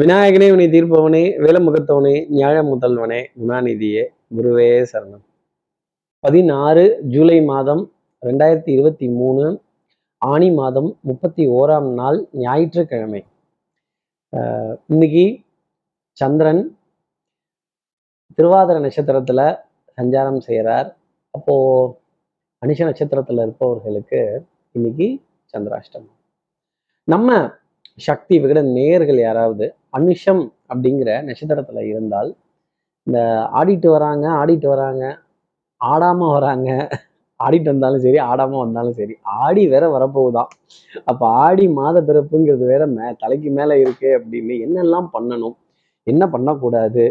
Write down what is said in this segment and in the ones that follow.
விநாயகனே உனி தீர்ப்பவனே வேலமுகத்தவனே நியாய முதல்வனே குணாநிதியே குருவே சரணம். பதினாறு ஜூலை மாதம் ரெண்டாயிரத்தி இருபத்தி மூணு ஆணி மாதம் முப்பத்தி ஓராம் நாள் ஞாயிற்றுக்கிழமை. இன்னைக்கு சந்திரன் திருவாதிர நட்சத்திரத்துல சஞ்சாரம் செய்கிறார் அப்போ அனிஷ நட்சத்திரத்துல இருப்பவர்களுக்கு இன்னைக்கு சந்திராஷ்டமம். நம்ம சக்தி விகிட நேயர்கள் யாராவது அனுஷம் அப்படிங்கிற நட்சத்திரத்தில் இருந்தால் இந்த ஆடிட்டு வராங்க ஆடிட்டு வராங்க ஆடாமல் வராங்க ஆடிட்டு வந்தாலும் சரி ஆடாமல் வந்தாலும் சரி ஆடி வேற வரப்போகுதான் அப்போ ஆடி மாத பிறப்புங்கிறது வேற மே தலைக்கு மேலே இருக்கு அப்படின்னு என்னெல்லாம் பண்ணணும்? என்ன பண்ணக்கூடாது?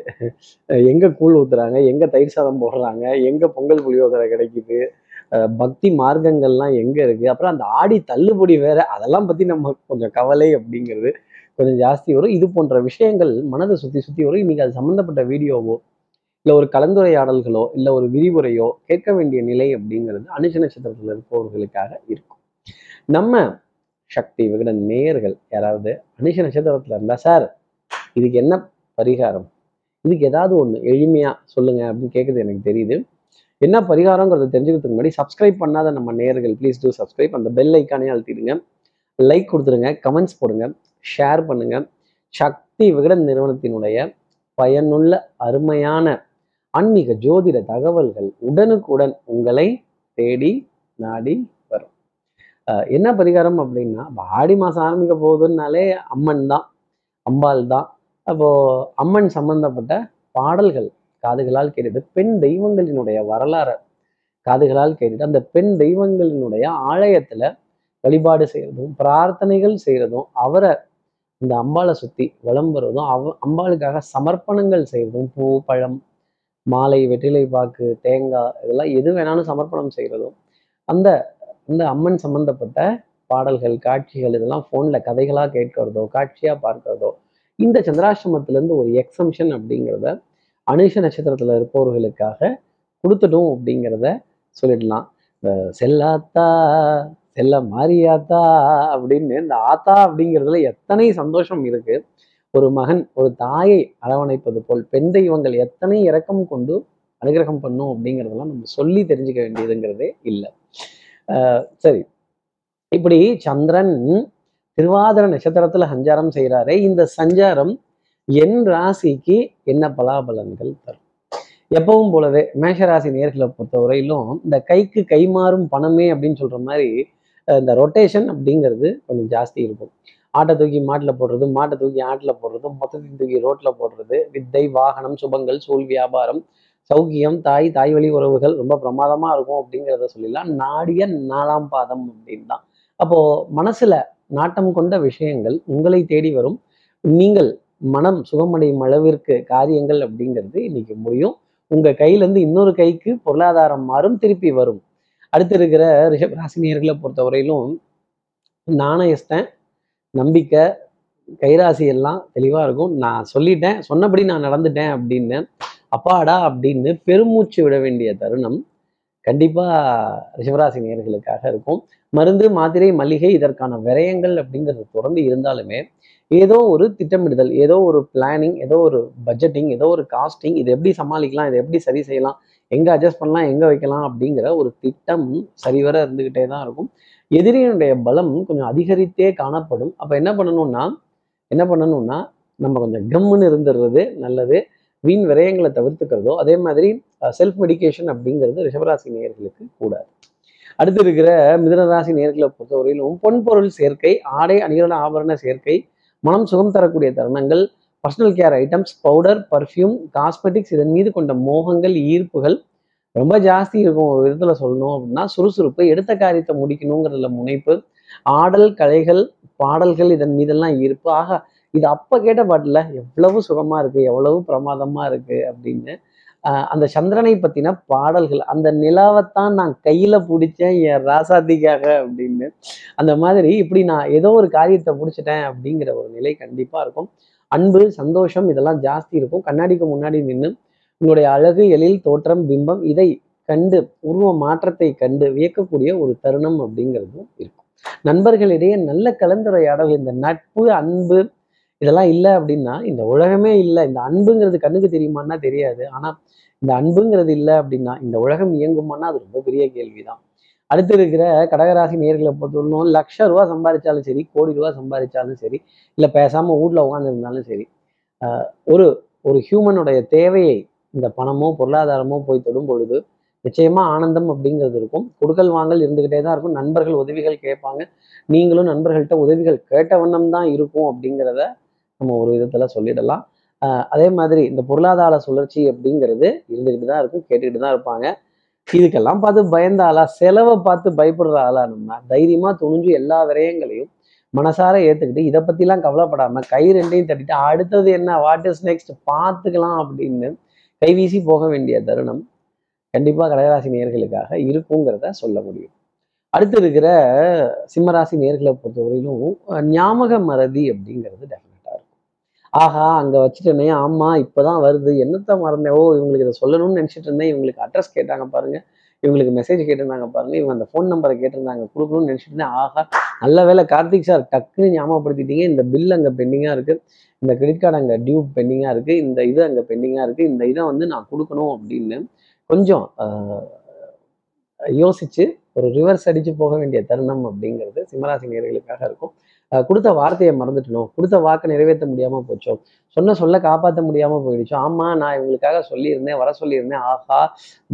எங்கே கூழ் ஊற்றுறாங்க எங்கே தயிர் சாதம் போடுறாங்க? எங்கே பொங்கல் புளியோதரை கிடைக்குது? பக்தி மார்க்கங்கள்லாம் எங்கே இருக்குது அப்புறம் அந்த ஆடி தள்ளுபடி வேற அதெல்லாம் பற்றி நம்ம கொஞ்சம் கவலை அப்படிங்கிறது கொஞ்சம் ஜாஸ்தி வரும். இது போன்ற விஷயங்கள் மனதை சுற்றி சுற்றி வரும். இன்னைக்கு அது சம்மந்தப்பட்ட வீடியோவோ இல்லை ஒரு கலந்துரையாடல்களோ இல்லை ஒரு விரிவுரையோ கேட்க வேண்டிய நிலை அப்படிங்கிறது அனுஷ நட்சத்திரத்தில் இருப்பவர்களுக்காக இருக்கும். நம்ம சக்தி விகட நேயர்கள் யாராவது அனுஷ நட்சத்திரத்தில் இருந்தால் சார் இதுக்கு என்ன பரிகாரம்? இதுக்கு ஏதாவது ஒன்று எளிமையாக சொல்லுங்க அப்படின்னு கேட்குறது எனக்கு தெரியுது. என்ன பரிகாரங்கிறத தெரிஞ்சுக்கிறதுக்கு முன்னாடி சப்ஸ்கிரைப் பண்ணாத நம்ம நேயர்கள் ப்ளீஸ் டூ சப்ஸ்கிரைப் அந்த பெல் ஐக்கானே அழுத்திடுங்க. லைக் கொடுத்துருங்க. கமெண்ட்ஸ் போடுங்க. ஷேர் பண்ணுங்க. சக்தி விகடன் நிறுவனத்தினுடைய பயனுள்ள அருமையான ஆன்மீக ஜோதிட தகவல்கள் உடனுக்குடன் உங்களை தேடி நாடி வரும். என்ன பரிகாரம் அப்படின்னா ஆடி மாதம் ஆரம்பிக்க போகுதுன்னாலே அம்மன் தான் அம்பாள் தான். அப்போது அம்மன் சம்பந்தப்பட்ட பாடல்கள் காதுகளால் கேட்டுட்டு பெண் தெய்வங்களினுடைய வரலாறு காதுகளால் கேட்டுட்டு அந்த பெண் தெய்வங்களினுடைய ஆலயத்தில் வழிபாடு செய்கிறதும் பிரார்த்தனைகள் செய்கிறதும் அவரை இந்த அம்பாளை சுற்றி வலம் வருவதும் அவ அம்பாளுக்காக சமர்ப்பணங்கள் செய்கிறதும் பூ பழம் மாலை வெற்றிலை பாக்கு தேங்காய் இதெல்லாம் எது வேணாலும் சமர்ப்பணம் செய்கிறதும் அந்த அந்த அம்மன் சம்பந்தப்பட்ட பாடல்கள் காட்சிகள் இதெல்லாம் ஃபோனில் கதைகளாக கேட்கறதோ காட்சியாக பார்க்கறதோ இந்த சந்திராசிரமத்திலேருந்து ஒரு எக்ஸம்ஷன் அப்படிங்கிறத அனுஷ நட்சத்திரத்தில் இருப்பவர்களுக்காக கொடுத்துட்டோம் அப்படிங்கிறத சொல்லிடலாம். இந்த செல்லாத்தா செல்ல மாரியாத்தா அப்படின்னு இந்த ஆத்தா அப்படிங்கிறதுல எத்தனை சந்தோஷம் இருக்கு. ஒரு மகன் ஒரு தாயை அரவணைப்பது போல் பெண் தெய்வங்கள் எத்தனை இரக்கம் கொண்டு அனுகிரகம் பண்ணும் அப்படிங்கிறதெல்லாம் நம்ம சொல்லி தெரிஞ்சுக்க வேண்டியதுங்கிறதே இல்லை. சரி. இப்படி சந்திரன் திருவாதிர நட்சத்திரத்துல சஞ்சாரம் செய்கிறாரே இந்த சஞ்சாரம் என் ராசிக்கு என்ன பலாபலன்கள் தரும்? எப்பவும் போலவே மேஷராசி நேர்களை பொறுத்தவரையிலும் இந்த கைக்கு கை மாறும் பணமே அப்படின்னு சொல்ற மாதிரி இந்த ரொட்டேஷன் அப்படிங்கிறது கொஞ்சம் ஜாஸ்தி இருக்கும். ஆட்டை தூக்கி மாட்டில் போடுறது மாட்டை தூக்கி ஆட்டில் போடுறது மொத்தத்தையும் தூக்கி ரோட்டில் போடுறது வித்தை வாகனம் சுபங்கள் சூழ் வியாபாரம் சௌக்கியம் தாய் தாய் வழி உறவுகள் ரொம்ப பிரமாதமா இருக்கும் அப்படிங்கிறத சொல்லிடலாம். நாடிய நாலாம் பாதம் அப்படின்னு தான். அப்போ மனசுல நாட்டம் கொண்ட விஷயங்கள் உங்களை தேடி வரும். நீங்கள் மனம் சுகமடையும் அளவிற்கு காரியங்கள் அப்படிங்கிறது இன்னைக்கு முடியும். உங்கள் கையிலேருந்து இன்னொரு கைக்கு பொருளாதாரம் மாறும் திருப்பி வரும். அடுத்து இருக்கிற ரிஷப் ராசினியர்களை பொறுத்தவரையிலும் நாணயஸ்தன் நம்பிக்கை கைராசி எல்லாம் தெளிவாக இருக்கும். நான் சொல்லிட்டேன். சொன்னபடி நான் நடந்துட்டேன் அப்படின்னு அப்பாடா அப்படின்னு பெருமூச்சு விட வேண்டிய தருணம் கண்டிப்பாக ரிஷபராசி நேர்களுக்காக இருக்கும். மருந்து மாத்திரை மளிகை இதற்கான விரயங்கள் அப்படிங்கிறது தொடர்ந்து இருந்தாலுமே ஏதோ ஒரு திட்டமிடுதல் ஏதோ ஒரு பிளானிங் ஏதோ ஒரு பட்ஜெட்டிங் ஏதோ ஒரு காஸ்டிங் இதை எப்படி சமாளிக்கலாம் இதை எப்படி சரி செய்யலாம் எங்க அட்ஜஸ்ட் பண்ணலாம் எங்க வைக்கலாம் அப்படிங்கிற ஒரு திட்டம் சரிவர இருந்துகிட்டே தான் இருக்கும். எதிரியினுடைய பலம் கொஞ்சம் அதிகரித்தே காணப்படும். அப்ப என்ன பண்ணணும்னா என்ன பண்ணணும்னா நம்ம கொஞ்சம் கம்முன்னு இருந்துடுறது நல்லது. வீண் விரயங்களை தவிர்த்துக்கிறதோ அதே மாதிரி செல்ஃப் மெடிக்கேஷன் அப்படிங்கிறது ரிஷபராசி நேயர்களுக்கு கூடாது. அடுத்து இருக்கிற மிதனராசி நேர்களை பொறுத்தவரையிலும் பொன்பொருள் சேர்க்கை ஆடை அணிகலன ஆபரண சேர்க்கை மனம் சுகம் தரக்கூடிய தருணங்கள் personal care items powder perfume cosmetics இதன் மீது கொண்ட மோகங்கள் ஈர்ப்புகள் ரொம்ப ஜாஸ்தி இருக்கும். ஒரு விதத்தில் சொல்லணும் அப்படின்னா சுறுசுறுப்பு எடுத்த காரியத்தை முடிக்கணுங்கிறதுல முனைப்பு ஆடல் கலைகள் பாடல்கள் இதன் மீதெல்லாம் ஈர்ப்பு. ஆக இது அப்போ கேட்ட பாட்டில் எவ்வளவு சுகமாக இருக்கு எவ்வளவு பிரமாதமாக இருக்கு அப்படின்னு அந்த சந்திரனை பற்றின பாடல்கள் அந்த நிலாவைத்தான் நான் கையில் பிடிச்சேன் என் ராசாத்திக்காக அப்படின்னு. அந்த மாதிரி இப்படி நான் ஏதோ ஒரு காரியத்தை பிடிச்சிட்டேன் அப்படிங்கிற ஒரு நிலை கண்டிப்பாக இருக்கும். அன்பு சந்தோஷம் இதெல்லாம் ஜாஸ்தி இருக்கும். கண்ணாடிக்கு முன்னாடி நின்று உங்களுடைய அழகு எழில் தோற்றம் பிம்பம் இதை கண்டு உருவ மாற்றத்தை கண்டு வியக்கக்கூடிய ஒரு தருணம் அப்படிங்கிறதும் இருக்கும். நண்பர்களிடையே நல்ல கலந்துரையாடல் இந்த நட்பு அன்பு இதெல்லாம் இல்லை அப்படின்னா இந்த உலகமே இல்லை. இந்த அன்புங்கிறது கண்ணுக்கு தெரியுமான்னா தெரியாது. ஆனா இந்த அன்புங்கிறது இல்லை அப்படின்னா இந்த உலகம் இயங்குமான்னா அது ரொம்ப பெரிய கேள்விதான். அடுத்து இருக்கிற கடகராசி நேர்களை பொறுத்தவரைக்கும் லட்ச ரூபா சம்பாதிச்சாலும் சரி கோடி ரூபா சம்பாதிச்சாலும் சரி இல்லை பேசாமல் வீட்டில் உட்காந்துருந்தாலும் சரி ஒரு ஒரு ஹியூமனுடைய தேவையை இந்த பணமோ பொருளாதாரமோ போய் தொடும் பொழுது நிச்சயமா ஆனந்தம் அப்படிங்கிறது இருக்கும். கொடுக்கல் வாங்கல் இருந்துகிட்டே தான் இருக்கும். நண்பர்கள் உதவிகள் கேட்பாங்க. நீங்களும் நண்பர்கள்ட்ட உதவிகள் கேட்ட வண்ணம் தான் இருக்கும் அப்படிங்கிறத நம்ம ஒரு விதத்துல சொல்லிடலாம். அதே மாதிரி இந்த பொருளாதார சுழற்சி அப்படிங்கிறது இருந்துகிட்டு தான் இருக்கும் கேட்டுக்கிட்டு தான் இருப்பாங்க. இதுக்கெல்லாம் பார்த்து பயந்த ஆளா செலவை பார்த்து பயப்படுற ஆளா நம்ம? தைரியமா துணிஞ்சு எல்லா விரயங்களையும் மனசார ஏத்துக்கிட்டு இதை பத்திலாம் கவலைப்படாம கை ரெண்டையும் தட்டிட்டு அடுத்தது என்ன? வாட் இஸ் நெக்ஸ்ட் பார்த்துக்கலாம் அப்படின்னு கைவீசி போக வேண்டிய தருணம் கண்டிப்பா கடகராசி நேர்களுக்காக இருக்குங்கிறத சொல்ல முடியும். அடுத்து இருக்கிற சிம்மராசி நேர்களை பொறுத்தவரையிலும் ஞாபக மறதி அப்படிங்கிறது டெஃபினட் ஆஹா அங்கே வச்சுட்டேனே ஆமாம் இப்போ தான் வருது. என்னத்த மறந்தேன்? ஓ இவங்களுக்கு இதை சொல்லணும்னு நினச்சிட்டு இருந்தேன். இவங்களுக்கு அட்ரஸ் கேட்டாங்க பாருங்க. இவங்களுக்கு மெசேஜ் கேட்டிருந்தாங்க பாருங்க. இவங்க அந்த ஃபோன் நம்பரை கேட்டிருந்தாங்க. கொடுக்கணும்னு நினச்சிட்டு இருந்தேன். ஆஹா நல்ல வேளை கார்த்திக் சார் டக்குன்னு ஞாபகப்படுத்திட்டீங்க. இந்த பில் அங்கே பெண்டிங்காக இருக்குது இந்த கிரெடிட் கார்டு அங்கே டியூ பெண்டிங்காக இருக்குது இந்த இது அங்கே பெண்டிங்காக இருக்குது இந்த இதை வந்து நான் கொடுக்கணும் அப்படின்னு கொஞ்சம் யோசிச்சு ஒரு ரிவர்ஸ் அடிச்சு போக வேண்டிய தருணம் அப்படிங்கிறது சிம்மராசி நேர்களுக்காக இருக்கும். கொடுத்த வார்த்தையை மறந்துட்டணும். கொடுத்த வாக்கை நிறைவேற்ற முடியாம போச்சோம். சொன்ன சொல்ல காப்பாற்ற முடியாம போயிடுச்சோ ஆமா நான் இவங்களுக்காக சொல்லியிருந்தேன் வர சொல்லியிருந்தேன். ஆஹா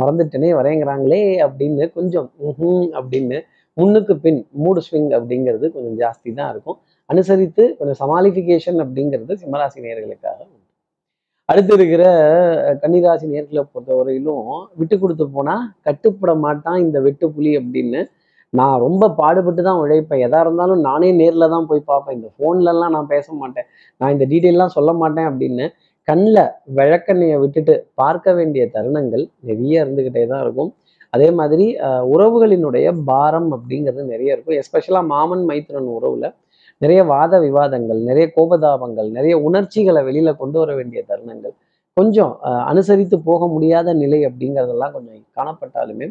மறந்துட்டேனே வரேங்கிறாங்களே அப்படின்னு கொஞ்சம் அப்படின்னு முன்னுக்கு பின் மூடு ஸ்விங் அப்படிங்கிறது கொஞ்சம் ஜாஸ்தி தான் இருக்கும். அனுசரித்து கொஞ்சம் சமாளிஃபிகேஷன் அப்படிங்கிறது சிம்மராசி நேர்களுக்காக உண்டு. அடுத்து இருக்கிற கன்னிராசி நேர்களை பொறுத்தவரையிலும் விட்டு கொடுத்து போனா கட்டுப்பட மாட்டான் இந்த வெட்டுப்புலி அப்படின்னு நான் ரொம்ப பாடுபட்டு தான் உழைப்பேன். எதா இருந்தாலும் நானே நேரில் தான் போய் பார்ப்பேன். இந்த ஃபோன்லலாம் நான் பேச மாட்டேன். நான் இந்த டீட்டெயிலாம் சொல்ல மாட்டேன் அப்படின்னு கண்ணில் விளக்கண்ணையை விட்டுட்டு பார்க்க வேண்டிய தருணங்கள் நிறைய இருந்துக்கிட்டே தான் இருக்கும். அதே மாதிரி உறவுகளினுடைய பாரம் அப்படிங்கிறது நிறைய இருக்கும். எஸ்பெஷலாக மாமன் மைத்திரன் உறவில் நிறைய வாத விவாதங்கள் நிறைய கோபதாபங்கள் நிறைய உணர்ச்சிகளை வெளியில் கொண்டு வர வேண்டிய தருணங்கள். கொஞ்சம் அனுசரித்து போக முடியாத நிலை அப்படிங்கிறதெல்லாம் கொஞ்சம் காணப்பட்டாலுமே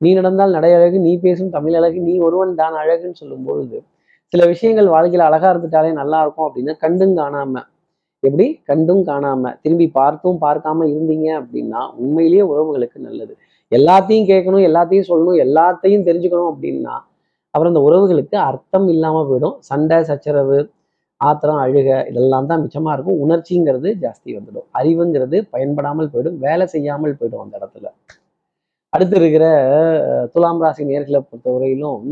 நீ நடந்தால் நடை அழகு நீ பேசும் தமிழ் அழகு நீ ஒருவன் தான் அழகுன்னு சொல்லும் பொழுது சில விஷயங்கள் வாழ்க்கையில அழகா இருந்துட்டாலே நல்லா இருக்கும் அப்படின்னு கண்டும் காணாம. எப்படி? கண்டும் காணாம. திரும்பி பார்த்தும் பார்க்காம இருந்தீங்க அப்படின்னா உண்மையிலேயே உறவுகளுக்கு நல்லது. எல்லாத்தையும் கேட்கணும் எல்லாத்தையும் சொல்லணும் எல்லாத்தையும் தெரிஞ்சுக்கணும் அப்படின்னா அப்புறம் இந்த உறவுகளுக்கு அர்த்தம் இல்லாம போயிடும். சண்டை சச்சரவு ஆத்திரம் அழுக இதெல்லாம் தான் மிச்சமா இருக்கும். உணர்ச்சிங்கிறது ஜாஸ்தி வந்துடும். அறிவுங்கிறது பயன்படாமல் போயிடும். வேலை செய்யாமல் போயிடும் அந்த இடத்துல. அடுத்து இருக்கிற துலாம் ராசி நேர்களை பொறுத்தவரையிலும்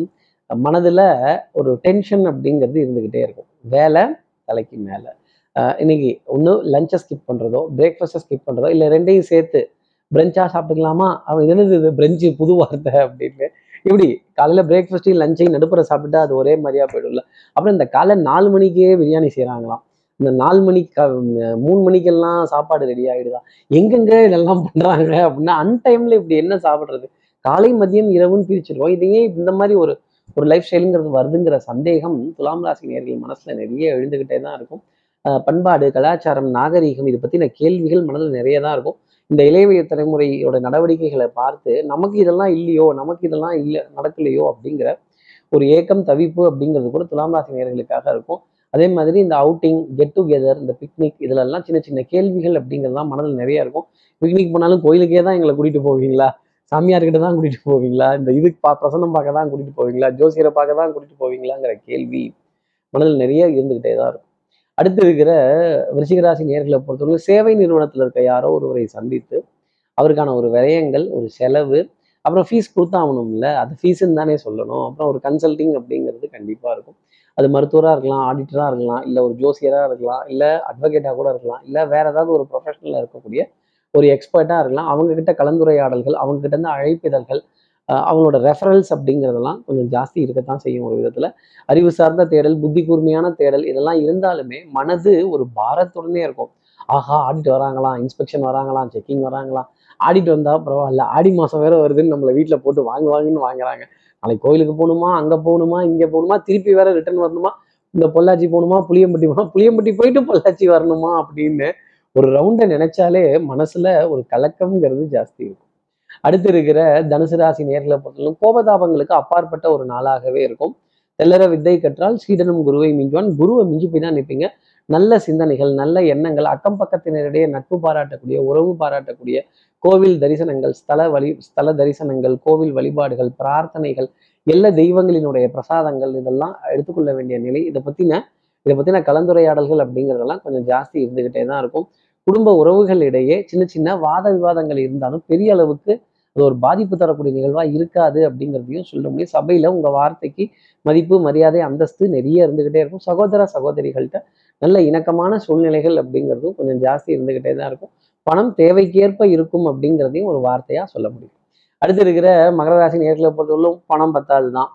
மனதில் ஒரு டென்ஷன் அப்படிங்கிறது இருந்துக்கிட்டே இருக்கும். வேலை தலைக்கு மேலே. இன்னைக்கு ஒன்று லஞ்சை ஸ்கிப் பண்ணுறதோ பிரேக்ஃபாஸ்ட்டை ஸ்கிப் பண்ணுறதோ இல்லை ரெண்டையும் சேர்த்து பிரெஞ்சாக சாப்பிட்டுக்கலாமா? அப்படி என்னது இது பிரெஞ்சு புது வார்த்தை அப்படின்னு. இப்படி காலையில் பிரேக்ஃபாஸ்ட்டையும் லஞ்சையும் நடுப்புற சாப்பிட்டா அது ஒரே மாதிரியாக போயிடும்ல. அப்புறம் இந்த காலை நாலு மணிக்கே பிரியாணி செய்கிறாங்களாம் இந்த நாலு மணிக்கு மூணு மணிக்கெல்லாம் சாப்பாடு ரெடி ஆகிடுதா எங்கெங்க இதெல்லாம் பண்றாங்க அப்படின்னா அன்டைம்ல இப்படி என்ன சாப்பிட்றது? காலை மதியம் இரவுன்னு பிரிச்சிடுவோம் இதையே இந்த மாதிரி ஒரு ஒரு லைஃப் ஸ்டைலுங்கிறது வருதுங்கிற சந்தேகம் துலாம் ராசி நேர்கள் மனசுல நிறைய எழுந்துக்கிட்டே தான் இருக்கும். பண்பாடு கலாச்சாரம் நாகரீகம் இதை பத்தின கேள்விகள் மனதில் நிறைய தான் இருக்கும். இந்த இளைய தலைமுறையோட நடவடிக்கைகளை பார்த்து நமக்கு இதெல்லாம் இல்லையோ நமக்கு இதெல்லாம் இல்லை நடக்கலையோ அப்படிங்கிற ஒரு ஏக்கம் தவிப்பு அப்படிங்கிறது கூட துலாம் ராசி நேர்களுக்காக இருக்கும். அதே மாதிரி இந்த அவுட்டிங் கெட் டுகெதர் இந்த பிக்னிக் இதுலெல்லாம் சின்ன சின்ன கேள்விகள் அப்படிங்கிறதுலாம் மனதில் நிறைய இருக்கும். பிக்னிக் போனாலும் கோயிலுக்கே தான் எங்களை கூட்டிகிட்டு போவீங்களா? சாமியார்கிட்ட தான் கூட்டிகிட்டு போவீங்களா? இந்த இதுக்கு பா பிரசன்னம் பார்க்க தான் கூட்டிகிட்டு போவீங்களா? ஜோசியரை பார்க்க தான் கூட்டிகிட்டு போவீங்களாங்கிற கேள்வி மனதில் நிறைய இருந்துக்கிட்டே தான் இருக்கும். அடுத்து இருக்கிற விருச்சிகராசி நேர்களை பொறுத்தவரை சேவை நிறுவனத்தில் இருக்க யாரோ ஒருவரை சந்தித்து அவருக்கான ஒரு விரயங்கள் ஒரு செலவு அப்புறம் ஃபீஸ் கொடுத்தாகணும்ல. அது ஃபீஸுன்னு தானே சொல்லணும். அப்புறம் ஒரு கன்சல்டிங் அப்படிங்கிறது கண்டிப்பாக இருக்கும். அது மருத்துவராக இருக்கலாம் ஆடிட்டராக இருக்கலாம் இல்லை ஒரு ஜோசியராக இருக்கலாம் இல்லை அட்வொகேட்டாக கூட இருக்கலாம் இல்லை வேற ஏதாவது ஒரு ப்ரொஃபஷனலாக இருக்கக்கூடிய ஒரு எக்ஸ்பர்ட்டாக இருக்கலாம். அவங்கக்கிட்ட கலந்துரையாடல்கள் அவங்ககிட்ட இருந்து அழைப்பிதழ்கள் அவங்களோட ரெஃபரல்ஸ் அப்படிங்கிறதெல்லாம் கொஞ்சம் ஜாஸ்தி இருக்கத்தான் செய்யும் ஒரு விதத்தில். அறிவு சார்ந்த தேடல் புத்தி கூர்மையான தேடல் இதெல்லாம் இருந்தாலுமே மனது ஒரு பாரத்துடனே இருக்கும். ஆஹா ஆடிட் வராங்களாம் இன்ஸ்பெக்ஷன் வராங்களாம் செக்கிங் வராங்களாம் ஆடிட் வந்தால் பரவாயில்ல ஆடி மாசம் வேற வருதுன்னு நம்மளை வீட்டில் போட்டு வாங்கு வாங்குன்னு வாங்குறாங்க. நாளைக்கு கோயிலுக்கு போகணுமா அங்க போகணுமா இங்க போகணுமா திருப்பி வேற ரிட்டர்ன் வரணுமா இந்த பொள்ளாச்சி போகணுமா புளியம்பட்டி போகணும் புளியம்பட்டி போயிட்டு பொள்ளாச்சி வரணுமா அப்படின்னு ஒரு ரவுண்டை நினைச்சாலே மனசுல ஒரு கலக்கம்ங்கிறது ஜாஸ்தி இருக்கும். அடுத்து இருக்கிற தனுசு ராசி நேர்களை பொறுத்தவரைக்கும் கோபதாபங்களுக்கு அப்பாற்பட்ட ஒரு நாளாகவே இருக்கும். தெல்லற வித்தை கற்றால் சீடனும் குருவை மிஞ்சுவான். குருவை மிஞ்சி போய் தான் நிற்பீங்க. நல்ல சிந்தனைகள் நல்ல எண்ணங்கள் அக்கம் பக்கத்தினரிடையே நட்பு பாராட்டக்கூடிய உறவு பாராட்டக்கூடிய கோவில் தரிசனங்கள் ஸ்தல வழி ஸ்தல தரிசனங்கள் கோவில் வழிபாடுகள் பிரார்த்தனைகள் எல்லா தெய்வங்களினுடைய பிரசாதங்கள் இதெல்லாம் எடுத்துக்கொள்ள வேண்டிய நிலை. இதை பற்றின இதை பற்றின கலந்துரையாடல்கள் அப்படிங்கிறதெல்லாம் கொஞ்சம் ஜாஸ்தி இருந்துகிட்டே தான் இருக்கும். குடும்ப உறவுகள் இடையே சின்ன சின்ன வாத விவாதங்கள் இருந்தாலும் பெரிய அளவுக்கு அது ஒரு பாதிப்பு தரக்கூடிய நிகழ்வாக இருக்காது அப்படிங்கிறதையும் சொல்ல முடியும். சபையில் உங்கள் வார்த்தைக்கு மதிப்பு மரியாதை அந்தஸ்து நிறைய இருந்துக்கிட்டே இருக்கும். சகோதர சகோதரிகள்கிட்ட நல்ல இணக்கமான சூழ்நிலைகள் அப்படிங்கிறதும் கொஞ்சம் ஜாஸ்தி இருந்துக்கிட்டே தான் இருக்கும். பணம் தேவைக்கேற்ப இருக்கும் அப்படிங்கிறதையும் ஒரு வார்த்தையாக சொல்ல முடியும். அடுத்து இருக்கிற மகர ராசி நேர்களை பொறுத்தவரைக்கும் பணம் பத்தாது தான்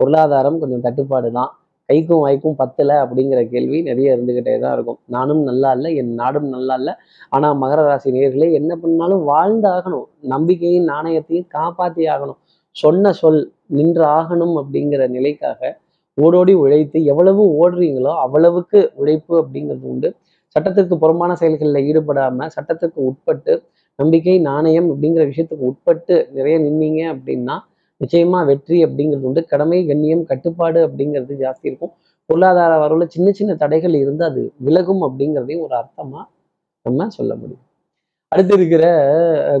பொருளாதாரம் கொஞ்சம் தட்டுப்பாடு தான் கைக்கும் வாய்க்கும் பத்தலை அப்படிங்கிற கேள்வி நிறைய இருந்துகிட்டே தான் இருக்கும். நானும் நல்லா இல்லை என் நாடும் நல்லா இல்லை. ஆனால் மகர ராசி நேர்களே என்ன பண்ணாலும் வாழ்ந்தாகணும். நம்பிக்கையும் நாணயத்தையும் காப்பாற்றி ஆகணும். சொன்ன சொல் நின்று ஆகணும் அப்படிங்கிற நிலைக்காக ஓடோடி உழைத்து எவ்வளவு ஓடுறீங்களோ அவ்வளவுக்கு உழைப்பு அப்படிங்கிறது உண்டு. சட்டத்திற்கு புறம்பான செயல்களில் ஈடுபடாமல் சட்டத்துக்கு உட்பட்டு நம்பிக்கை நாணயம் அப்படிங்கிற விஷயத்துக்கு உட்பட்டு நிறைய நின்னீங்க அப்படின்னா நிச்சயமா வெற்றி அப்படிங்கிறது உண்டு. கடமை கண்ணியம் கட்டுப்பாடு அப்படிங்கிறது ஜாஸ்தி இருக்கும். பொருளாதார வரவுல சின்ன சின்ன தடைகள் இருந்து அது விலகும் அப்படிங்கிறதையும் ஒரு அர்த்தமா நம்ம சொல்ல முடியும். அடுத்து இருக்கிற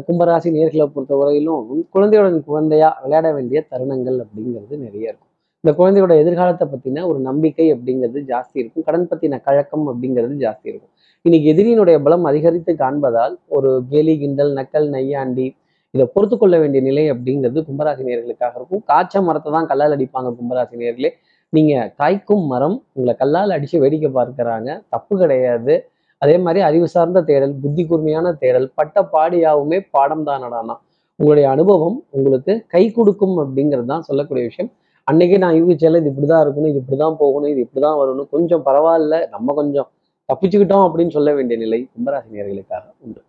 கும்பராசி நேர்களை பொறுத்தவரையிலும் குழந்தையுடன் குழந்தையா விளையாட வேண்டிய தருணங்கள் அப்படிங்கிறது நிறைய இருக்கும். இந்த குழந்தையோட எதிர்காலத்தை பத்தின ஒரு நம்பிக்கை அப்படிங்கிறது ஜாஸ்தி இருக்கும். கடன் பத்தின கழக்கம் அப்படிங்கிறது ஜாஸ்தி இருக்கும். இன்னைக்கு எதிரியினுடைய பலம் அதிகரித்து காண்பதால் ஒரு கேலி கிண்டல் நக்கல் நையாண்டி இதை பொறுத்து கொள்ள வேண்டிய நிலை அப்படிங்கிறது கும்பராசி நேர்களுக்காக இருக்கும். காய்ச்ச மரத்தை தான் கல்லால் அடிப்பாங்க கும்பராசி நேர்களே நீங்க காய்க்கும் மரம் உங்களை கல்லால் அடிச்சு வேடிக்கை பார்க்கறாங்க. தப்பு கிடையாது. அதே மாதிரி அறிவு சார்ந்த தேடல் புத்தி கூர்மையான தேடல் பட்ட பாடியாவுமே பாடம் தான் நடானா. உங்களுடைய அனுபவம் உங்களுக்கு கை கொடுக்கும் அப்படிங்கிறது தான் சொல்லக்கூடிய விஷயம். அன்னைக்கே நான் யூகிச்சல இது இப்படி தான் இருக்கணும் இது இப்படி தான் போகணும் இது இப்படி தான் வரணும். கொஞ்சம் பரவாயில்ல நம்ம கொஞ்சம் தப்பிச்சுக்கிட்டோம் அப்படின்னு சொல்ல வேண்டிய நிலை கும்பராசினியர்களுக்காக உண்டு.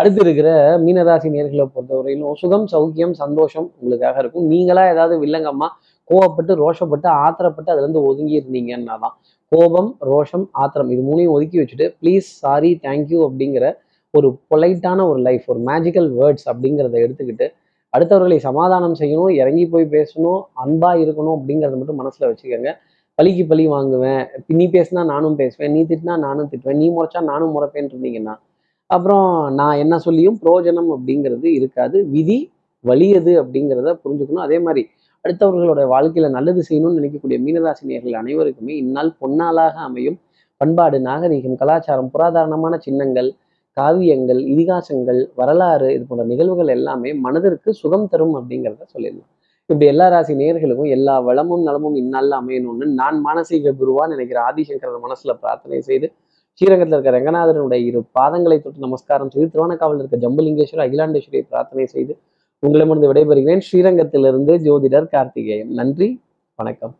அடுத்து இருக்கிற மீனராசி நேர்களை பொறுத்தவரையிலும் சுகம் சௌக்கியம் சந்தோஷம் உங்களுக்காக இருக்கும். நீங்களா ஏதாவது வில்லங்கம்மா கோவப்பட்டு ரோஷப்பட்டு ஆத்திரப்பட்டு அதுலேருந்து ஒதுங்கி இருந்தீங்கன்னா தான் கோபம் ரோஷம் ஆத்திரம் இது மூணையும் ஒதுக்கி வச்சுட்டு ப்ளீஸ் சாரி தேங்க்யூ அப்படிங்கிற ஒரு பொலைட்டான ஒரு லைஃப் ஒரு மேஜிக்கல் வேர்ட்ஸ் அப்படிங்கிறத எடுத்துக்கிட்டு அடுத்தவர்களை சமாதானம் செய்யணும் இறங்கி போய் பேசணும் அன்பாக இருக்கணும் அப்படிங்கிறத மட்டும் மனசில் வச்சுக்கோங்க. பழிக்கு பழி வாங்குவேன். நீ பேசினா நானும் பேசுவேன். நீ திட்டினா நானும் திட்டுவேன். நீ முறைச்சா நானும் முறைப்பேன்னு இருந்தீங்கன்னா அப்புறம் நான் என்ன சொல்லியும் பிரயோஜனம் அப்படிங்கிறது இருக்காது. விதி வலியது அப்படிங்கிறத புரிஞ்சுக்கணும். அதே மாதிரி அடுத்தவர்களோட வாழ்க்கையில நல்லது செய்யணும்னு நினைக்கக்கூடிய மீனராசினியர்கள் அனைவருக்குமே இந்நாள் பொன்னாளாக அமையும். பண்பாடு நாகரிகம் கலாச்சாரம் புராதாரணமான சின்னங்கள் காவியங்கள் இதிகாசங்கள் வரலாறு இது போன்ற நிகழ்வுகள் எல்லாமே மனதிற்கு சுகம் தரும் அப்படிங்கிறத சொல்லிடலாம். இப்படி எல்லா ராசி நேர்களுக்கும் எல்லா வளமும் நலமும் இந்நாளில் அமையணும்னு நான் மானசீக குருவா நினைக்கிற ஆதிசங்கர மனசுல பிரார்த்தனை செய்து ஸ்ரீரங்கத்தில் இருக்க ரங்கநாதனுடைய இரு பாதங்களை தொட்டு நமஸ்காரம் செய்து திருவண்ணக்காவலில் இருக்க ஜம்புலிங்கேஸ்வரர் அகிலாண்டேஸ்வரியை பிரார்த்தனை செய்து உங்களிடமிருந்து விடைபெறுகிறேன். ஸ்ரீரங்கத்திலிருந்து ஜோதிடர் கார்த்திகேயன். நன்றி வணக்கம்.